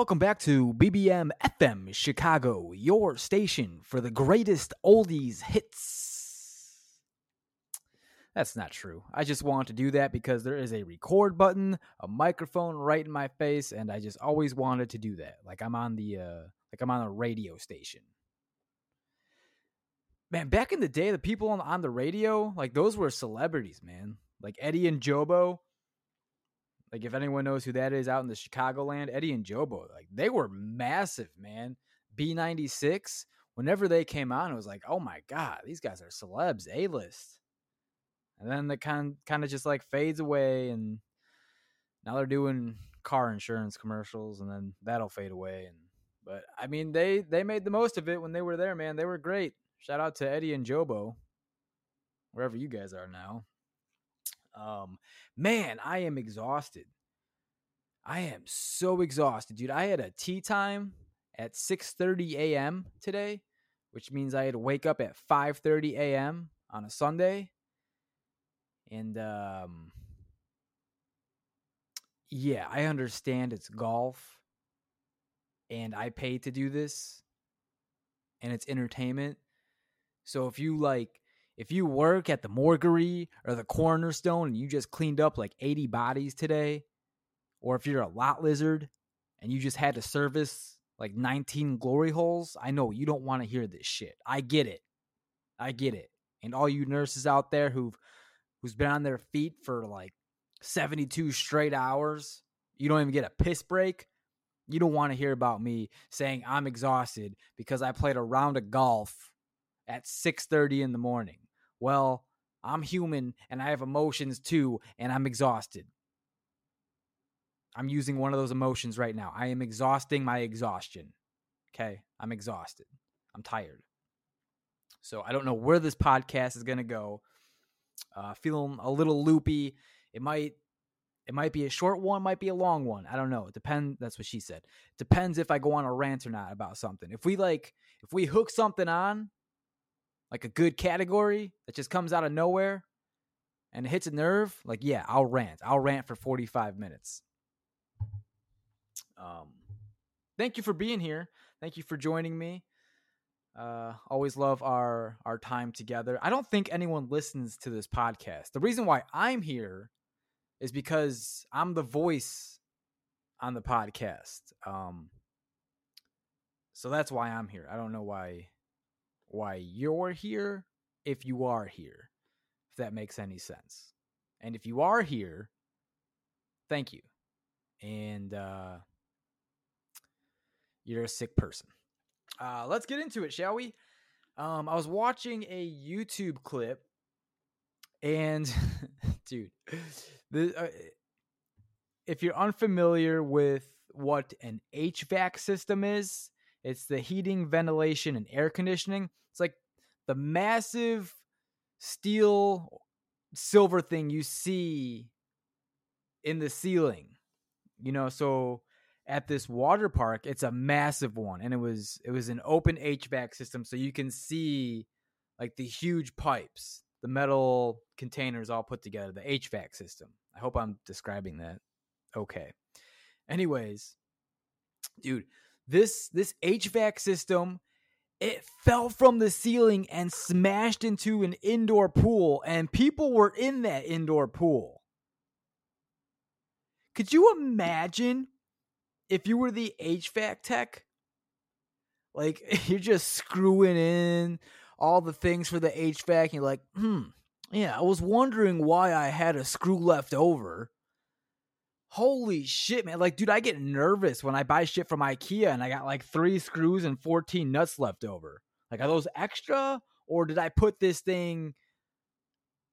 Welcome back to BBM FM Chicago, your station for the greatest oldies hits. That's not true. I just want to do that because there is a record button, a microphone right in my face, and I just always wanted to do that. Like I'm on the uh like I'm on a radio station. Man, back in the day, the people on, on the radio, like those were celebrities, man. Like Eddie and Jobo. Like if anyone knows who that is out in the Chicagoland, Eddie and Jobo, like they were massive, man. B96, whenever they came on, it was like, oh my god, these guys are celebs, A list. And then the kind kind of just like fades away, and now they're doing car insurance commercials, and then that'll fade away. And but I mean, they they made the most of it when they were there, man. They were great. Shout out to Eddie and Jobo, wherever you guys are now. Um, man, I am exhausted. I am so exhausted, dude. I had a tee time at 6:30 a.m. today, which means I had to wake up at 5:30 a.m. on a Sunday. And um yeah, I understand it's golf and I pay to do this and it's entertainment. So if you like if you work at the morguery or the cornerstone and you just cleaned up like 80 bodies today, or if you're a lot lizard and you just had to service like 19 glory holes, I know you don't want to hear this shit. I get it. I get it. And all you nurses out there who've who's been on their feet for like 72 straight hours, you don't even get a piss break. You don't want to hear about me saying I'm exhausted because I played a round of golf at 6:30 in the morning. Well, I'm human and I have emotions too and I'm exhausted. I'm using one of those emotions right now. I am exhausting my exhaustion. Okay? I'm exhausted. I'm tired. So I don't know where this podcast is going to go. Uh feeling a little loopy. It might it might be a short one, might be a long one. I don't know. It depends. That's what she said. Depends if I go on a rant or not about something. If we like, if we hook something on, like a good category that just comes out of nowhere and hits a nerve, like yeah, I'll rant. I'll rant for 45 minutes. Um thank you for being here. Thank you for joining me. Uh always love our our time together. I don't think anyone listens to this podcast. The reason why I'm here is because I'm the voice on the podcast. Um so that's why I'm here. I don't know why why you're here if you are here, if that makes any sense. And if you are here, thank you. And uh, you're a sick person. Uh, let's get into it, shall we? Um, I was watching a YouTube clip, and dude, the, uh, if you're unfamiliar with what an HVAC system is, it's the heating, ventilation, and air conditioning. It's like the massive steel silver thing you see in the ceiling. You know, so at this water park, it's a massive one and it was it was an open HVAC system so you can see like the huge pipes, the metal containers all put together, the HVAC system. I hope I'm describing that okay. Anyways, dude, this this HVAC system it fell from the ceiling and smashed into an indoor pool and people were in that indoor pool. Could you imagine if you were the HVAC tech? Like you're just screwing in all the things for the HVAC and you're like, "Hmm, yeah, I was wondering why I had a screw left over." Holy shit, man. Like, dude, I get nervous when I buy shit from IKEA and I got like three screws and 14 nuts left over. Like, are those extra or did I put this thing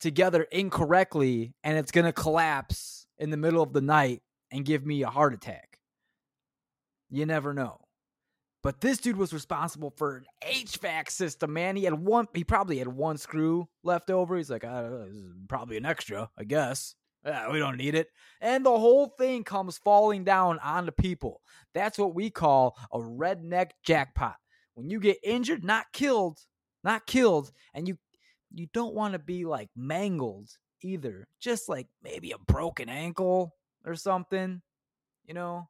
together incorrectly and it's going to collapse in the middle of the night and give me a heart attack? You never know. But this dude was responsible for an HVAC system, man. He had one, he probably had one screw left over. He's like, uh, probably an extra, I guess. Yeah, we don't need it. And the whole thing comes falling down on the people. That's what we call a redneck jackpot. When you get injured, not killed, not killed, and you you don't want to be like mangled either. Just like maybe a broken ankle or something. you know,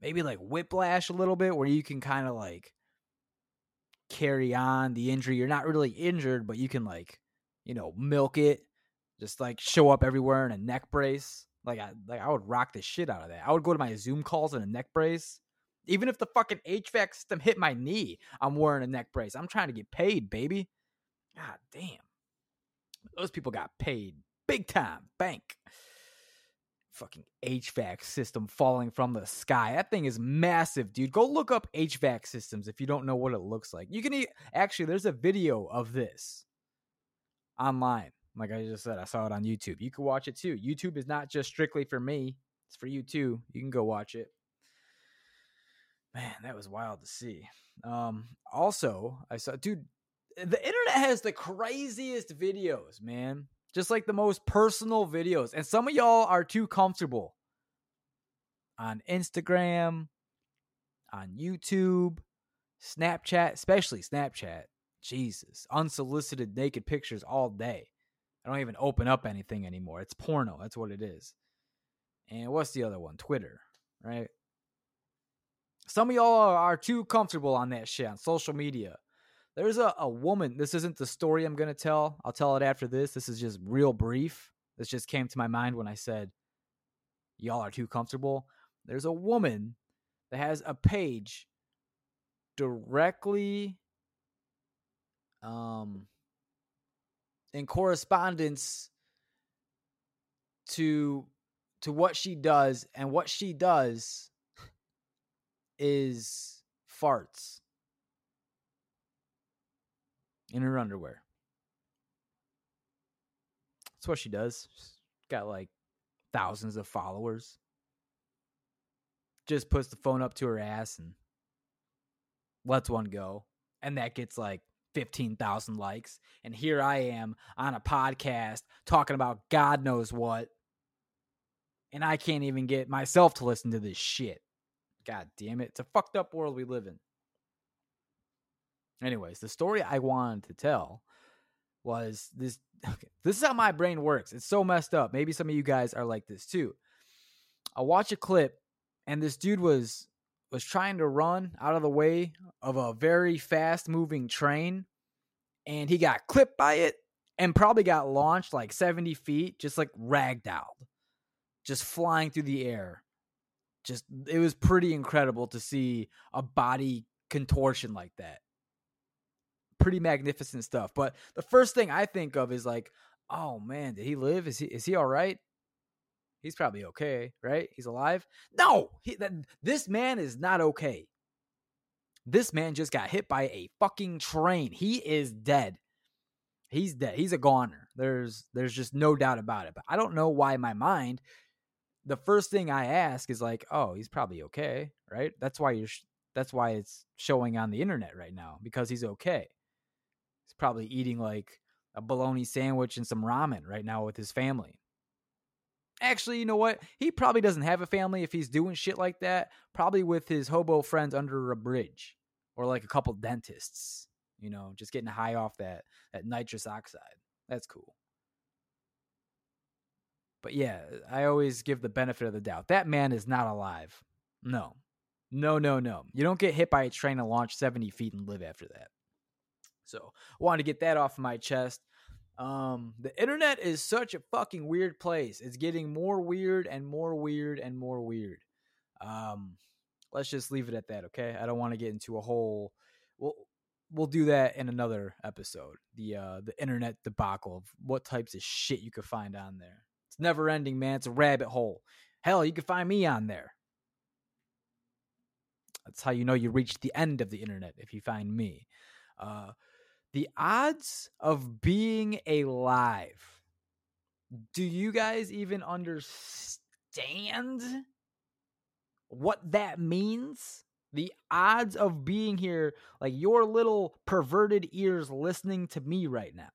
maybe like whiplash a little bit where you can kind of like carry on the injury. You're not really injured, but you can like, you know, milk it, just like show up everywhere in a neck brace. Like I like I would rock the shit out of that. I would go to my Zoom calls in a neck brace. Even if the fucking HVAC system hit my knee, I'm wearing a neck brace. I'm trying to get paid, baby. God damn. Those people got paid big time. Bank. Fucking HVAC system falling from the sky. That thing is massive, dude. Go look up HVAC systems if you don't know what it looks like. You can actually, there's a video of this online. Like I just said, I saw it on YouTube. You can watch it too. YouTube is not just strictly for me, it's for you too. You can go watch it. Man, that was wild to see. Um, also, I saw, dude, the internet has the craziest videos, man just like the most personal videos. And some of y'all are too comfortable on Instagram, on YouTube, Snapchat, especially Snapchat. Jesus, unsolicited naked pictures all day. I don't even open up anything anymore. It's porno. That's what it is. And what's the other one? Twitter, right? Some of y'all are, too comfortable on that shit on social media. There's a, a woman. This isn't the story I'm going to tell. I'll tell it after this. This is just real brief. This just came to my mind when I said, y'all are too comfortable. There's a woman that has a page directly um, in correspondence to to what she does and what she does is farts in her underwear. That's what she does. She's got like thousands of followers. Just puts the phone up to her ass and lets one go. And that gets like 15,000 likes. And here I am on a podcast talking about God knows what. And I can't even get myself to listen to this shit. God damn it. It's a fucked up world we live in. Anyways, the story I wanted to tell was this. Okay, this is how my brain works. It's so messed up. Maybe some of you guys are like this too. I watch a clip, and this dude was was trying to run out of the way of a very fast moving train, and he got clipped by it and probably got launched like 70 feet, just like ragdolled, just flying through the air. Just it was pretty incredible to see a body contortion like that pretty magnificent stuff. But the first thing I think of is like, oh man, did he live? Is he is he all right? He's probably okay, right? He's alive. No, he, this man is not okay. This man just got hit by a fucking train. He is dead. He's dead. He's a goner. There's there's just no doubt about it. But I don't know why my mind the first thing I ask is like, "Oh, he's probably okay." Right? That's why you're sh- that's why it's showing on the internet right now because he's okay. He's probably eating like a bologna sandwich and some ramen right now with his family. Actually, you know what? He probably doesn't have a family if he's doing shit like that. Probably with his hobo friends under a bridge or like a couple dentists, you know, just getting high off that that nitrous oxide. That's cool. But yeah, I always give the benefit of the doubt. That man is not alive. No. No, no, no. You don't get hit by a train and launch 70 feet and live after that. So wanted to get that off my chest. Um, the internet is such a fucking weird place. It's getting more weird and more weird and more weird. Um, let's just leave it at that, okay? I don't want to get into a whole. We'll we'll do that in another episode. The uh the internet debacle of what types of shit you could find on there. It's never ending, man. It's a rabbit hole. Hell, you can find me on there. That's how you know you reached the end of the internet if you find me. Uh, the odds of being alive. Do you guys even understand what that means? The odds of being here, like your little perverted ears listening to me right now,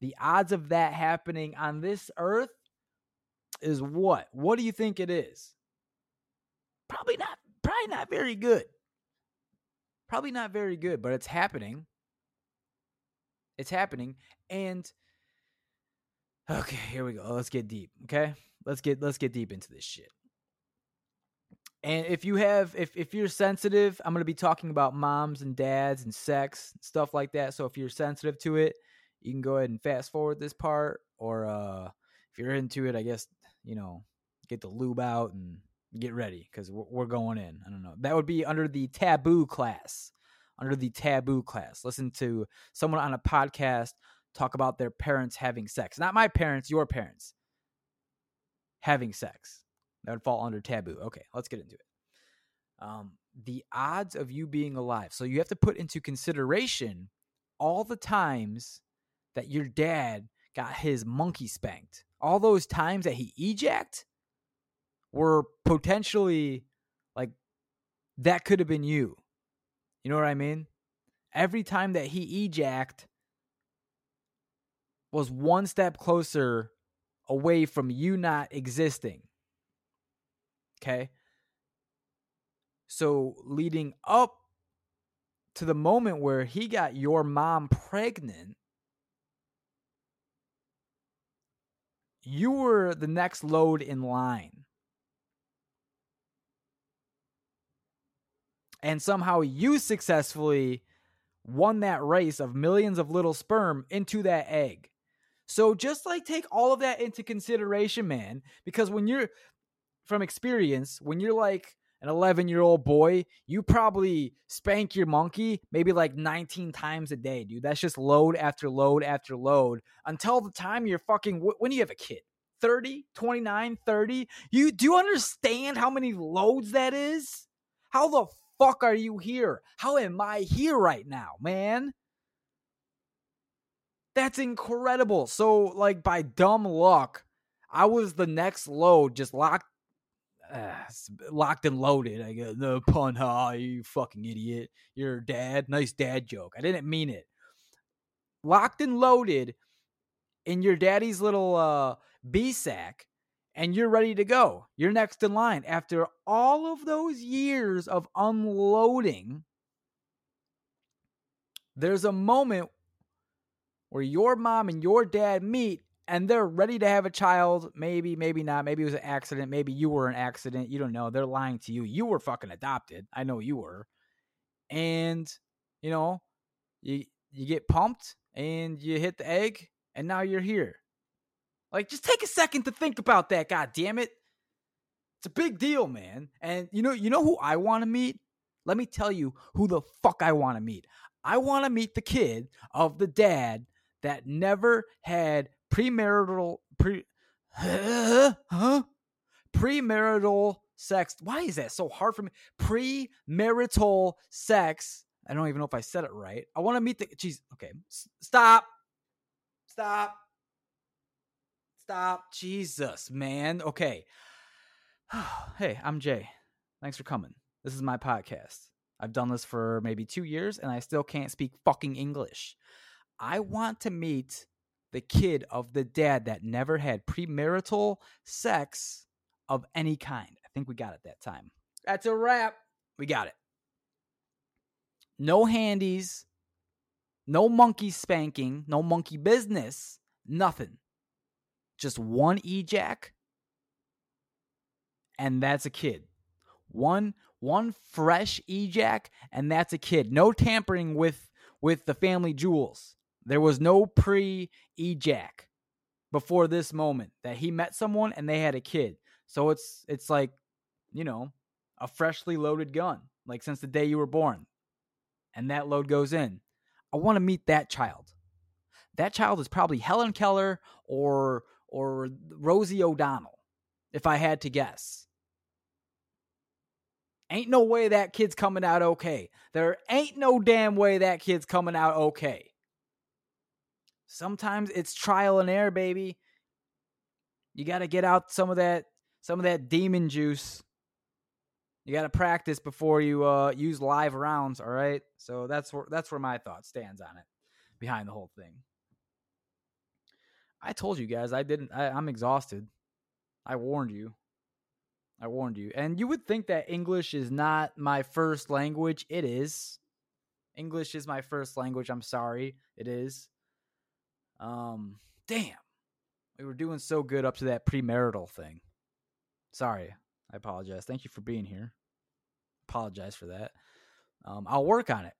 the odds of that happening on this earth is what? What do you think it is? Probably not, probably not very good. Probably not very good, but it's happening. It's happening. And okay, here we go. Let's get deep. Okay. Let's get let's get deep into this shit. And if you have if if you're sensitive, I'm to be talking about moms and dads and sex stuff like that. So if you're sensitive to it, you can go ahead and fast forward this part or uh if you're into it, I guess, you know, get the lube out and get ready we're, we're going in. I don't know. That would be under the taboo class. Under the taboo class. Listen to someone on a podcast talk about their parents having sex. Not my parents, your parents having sex. That would fall under taboo. Okay, let's get into it. Um, the odds of you being alive. So you have to put into consideration all the times that your dad got his monkey spanked. All those times that he eject were potentially like that could have been you. You know what I mean? Every time that he ejacked was one step closer away from you not existing. Okay. So leading up to the moment where he got your mom pregnant, you were the next load in line. And somehow you successfully won that race of millions of little sperm into that egg. So just like take all of that into consideration, man, because when you're from experience, when you're like an 11 year old boy, you probably spank your monkey maybe like 19 times a day, dude. That's just load after load after load until the time you're fucking, when do you have a kid? 30, 29, 30? You do you understand how many loads that is? How the fuck are you here? How am I here right now, man? That's incredible. So, like, by dumb luck, I was the next load, just locked, uh, locked and loaded. I go, the pun, ha, you fucking idiot. You're dad. Nice dad joke. I didn't mean it. Locked and loaded in your daddy's little uh, B sack, and you're ready to go. You're next in line. After all of those years of unloading, there's a moment where your mom and your dad meet and they're ready to have a child. Maybe, maybe not. Maybe it was an accident. Maybe you were an accident. You don't know. They're lying to you. You were fucking adopted. I know you were. And, you know, you you get pumped and you hit the egg and now you're here. Like just take a second to think about that, god damn it. It's a big deal, man. And you know, you know who I want to meet? Let me tell you who the fuck I want to meet. I want to meet the kid of the dad that never had premarital pre huh, premarital sex. Why is that so hard for me? Premarital sex. I don't even know if I said it right. I want to meet the. Jeez. Okay. S- stop. Stop. Stop. Jesus, man. Okay. hey, I'm Jay. Thanks for coming. This is my podcast. I've done this for maybe two years and I still can't speak fucking English. I want to meet the kid of the dad that never had premarital sex of any kind. I think we got it that time. That's a wrap. We got it. No handies, no monkey spanking, no monkey business, nothing. Just one ejac, and that's a kid. One one fresh ejac, and that's a kid. No tampering with with the family jewels. There was no pre ejac before this moment that he met someone and they had a kid. So it's it's like, you know, a freshly loaded gun, like since the day you were born. And that load goes in. I want to meet that child. That child is probably Helen Keller or or Rosie O'Donnell, if I had to guess. Ain't no way that kid's coming out okay. There ain't no damn way that kid's coming out okay. Sometimes it's trial and error, baby. You got to get out some of that some of that demon juice. You got to practice before you uh, use live rounds, all right? So that's where that's where my thought stands on it behind the whole thing. I told you guys I didn't I, I'm exhausted. I warned you. I warned you. And you would think that English is not my first language. It is. English is my first language. I'm sorry. It is. Um, damn, we were doing so good up to that premarital thing. Sorry, I apologize. Thank you for being here. Apologize for that. Um, I'll work on it.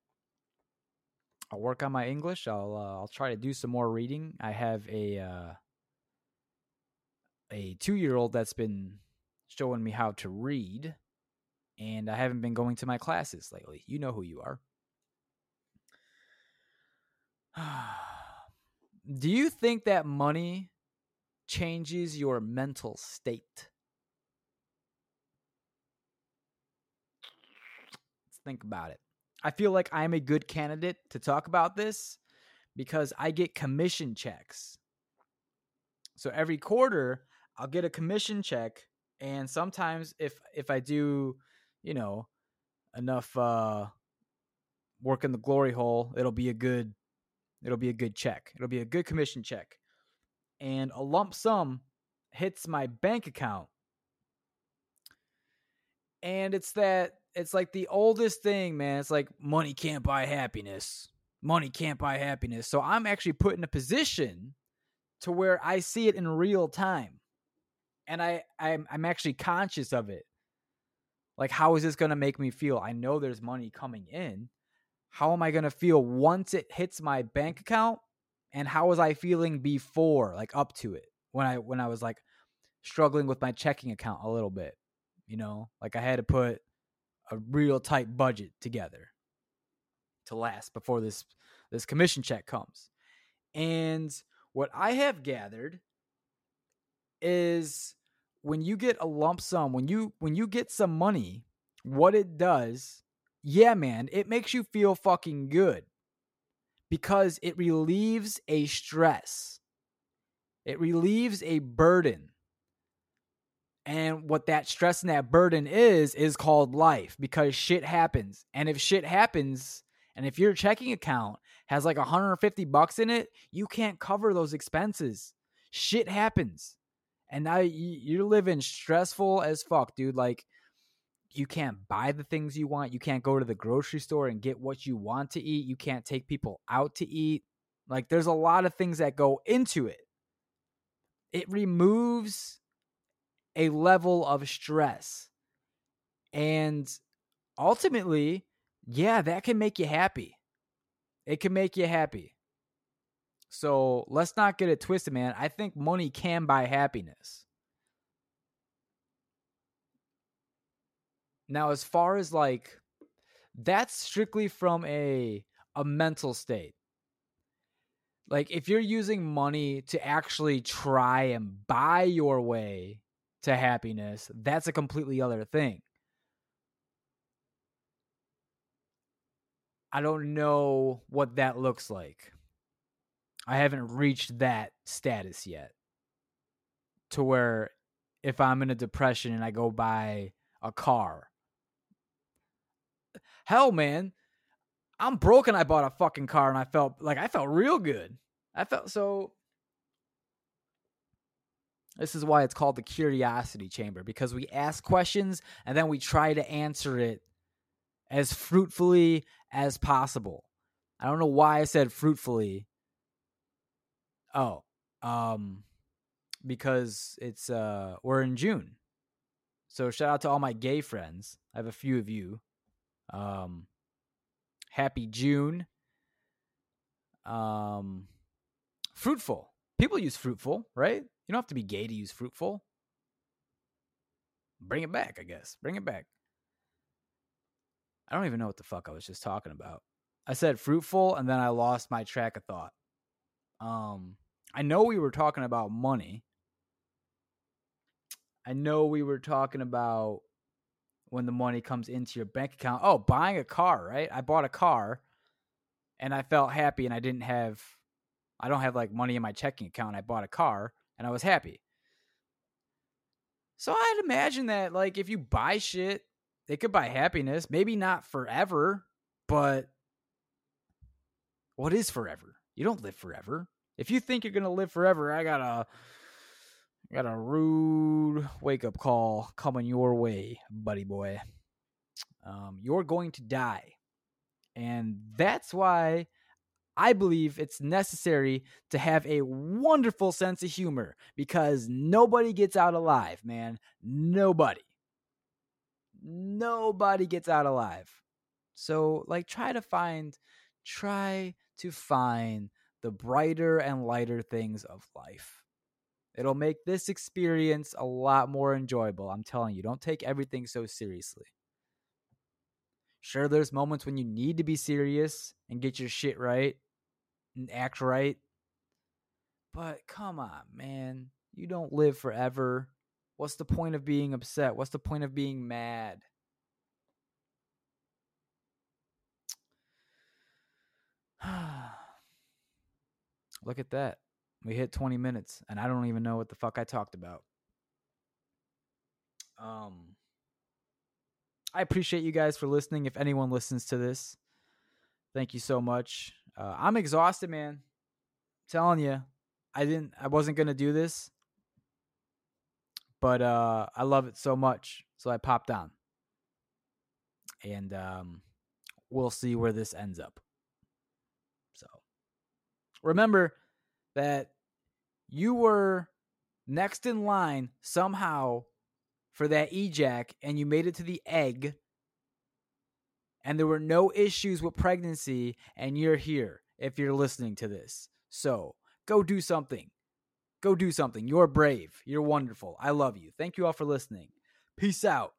I'll work on my English. I'll uh, I'll try to do some more reading. I have a uh, a two year old that's been showing me how to read, and I haven't been going to my classes lately. You know who you are. Do you think that money changes your mental state? Let's think about it. I feel like I'm a good candidate to talk about this because I get commission checks. So every quarter, I'll get a commission check and sometimes if if I do, you know, enough uh work in the glory hole, it'll be a good it'll be a good check. It'll be a good commission check. And a lump sum hits my bank account. And it's that it's like the oldest thing, man. It's like money can't buy happiness. Money can't buy happiness. So I'm actually put in a position to where I see it in real time. And I I'm, I'm actually conscious of it. Like how is this going to make me feel? I know there's money coming in. How am I going to feel once it hits my bank account? And how was I feeling before, like up to it? When I when I was like struggling with my checking account a little bit, you know? Like I had to put a real tight budget together to last before this this commission check comes. And what I have gathered is when you get a lump sum, when you when you get some money, what it does, yeah, man, it makes you feel fucking good because it relieves a stress. It relieves a burden. And what that stress and that burden is, is called life because shit happens. And if shit happens, and if your checking account has like 150 bucks in it, you can't cover those expenses. Shit happens. And now you're living stressful as fuck, dude. Like, you can't buy the things you want. You can't go to the grocery store and get what you want to eat. You can't take people out to eat. Like, there's a lot of things that go into it. It removes a level of stress. And ultimately, yeah, that can make you happy. It can make you happy. So let's not get it twisted, man. I think money can buy happiness. Now, as far as like that's strictly from a a mental state. Like if you're using money to actually try and buy your way to happiness, that's a completely other thing. I don't know what that looks like. I haven't reached that status yet. To where if I'm in a depression and I go buy a car. Hell, man, I'm broken. I bought a fucking car and I felt like I felt real good. I felt so this is why it's called the curiosity chamber because we ask questions and then we try to answer it as fruitfully as possible. I don't know why I said fruitfully. Oh, um because it's uh we're in June. So shout out to all my gay friends. I have a few of you. Um happy June. Um fruitful. People use fruitful, right? You don't have to be gay to use fruitful. Bring it back, I guess. Bring it back. I don't even know what the fuck I was just talking about. I said fruitful and then I lost my track of thought. Um I know we were talking about money. I know we were talking about when the money comes into your bank account. Oh, buying a car, right? I bought a car and I felt happy and I didn't have I don't have like money in my checking account. I bought a car and I was happy. So I'd imagine that like if you buy shit, they could buy happiness. Maybe not forever, but what is forever? You don't live forever. If you think you're gonna live forever, I got a got a rude wake up call coming your way, buddy boy. Um, you're going to die, and that's why I believe it's necessary to have a wonderful sense of humor because nobody gets out alive, man. Nobody. nobody gets out alive. So, like, try to find, try to find the brighter and lighter things of life. It'll make this experience a lot more enjoyable. I'm telling you, don't take everything so seriously. Sure, there's moments when you need to be serious and get your shit right act right. But come on, man. You don't live forever. What's the point of being upset? What's the point of being mad? Look at that. We hit 20 minutes and I don't even know what the fuck I talked about. Um I appreciate you guys for listening if anyone listens to this. Thank you so much. Uh, I'm exhausted, man. I'm telling you. I didn't I wasn't to do this. But uh I love it so much. So I popped on. And um we'll see where this ends up. So remember that you were next in line somehow for that ejac and you made it to the egg and there were no issues with pregnancy and you're here if you're listening to this. So, go do something. Go do something. You're brave. You're wonderful. I love you. Thank you all for listening. Peace out.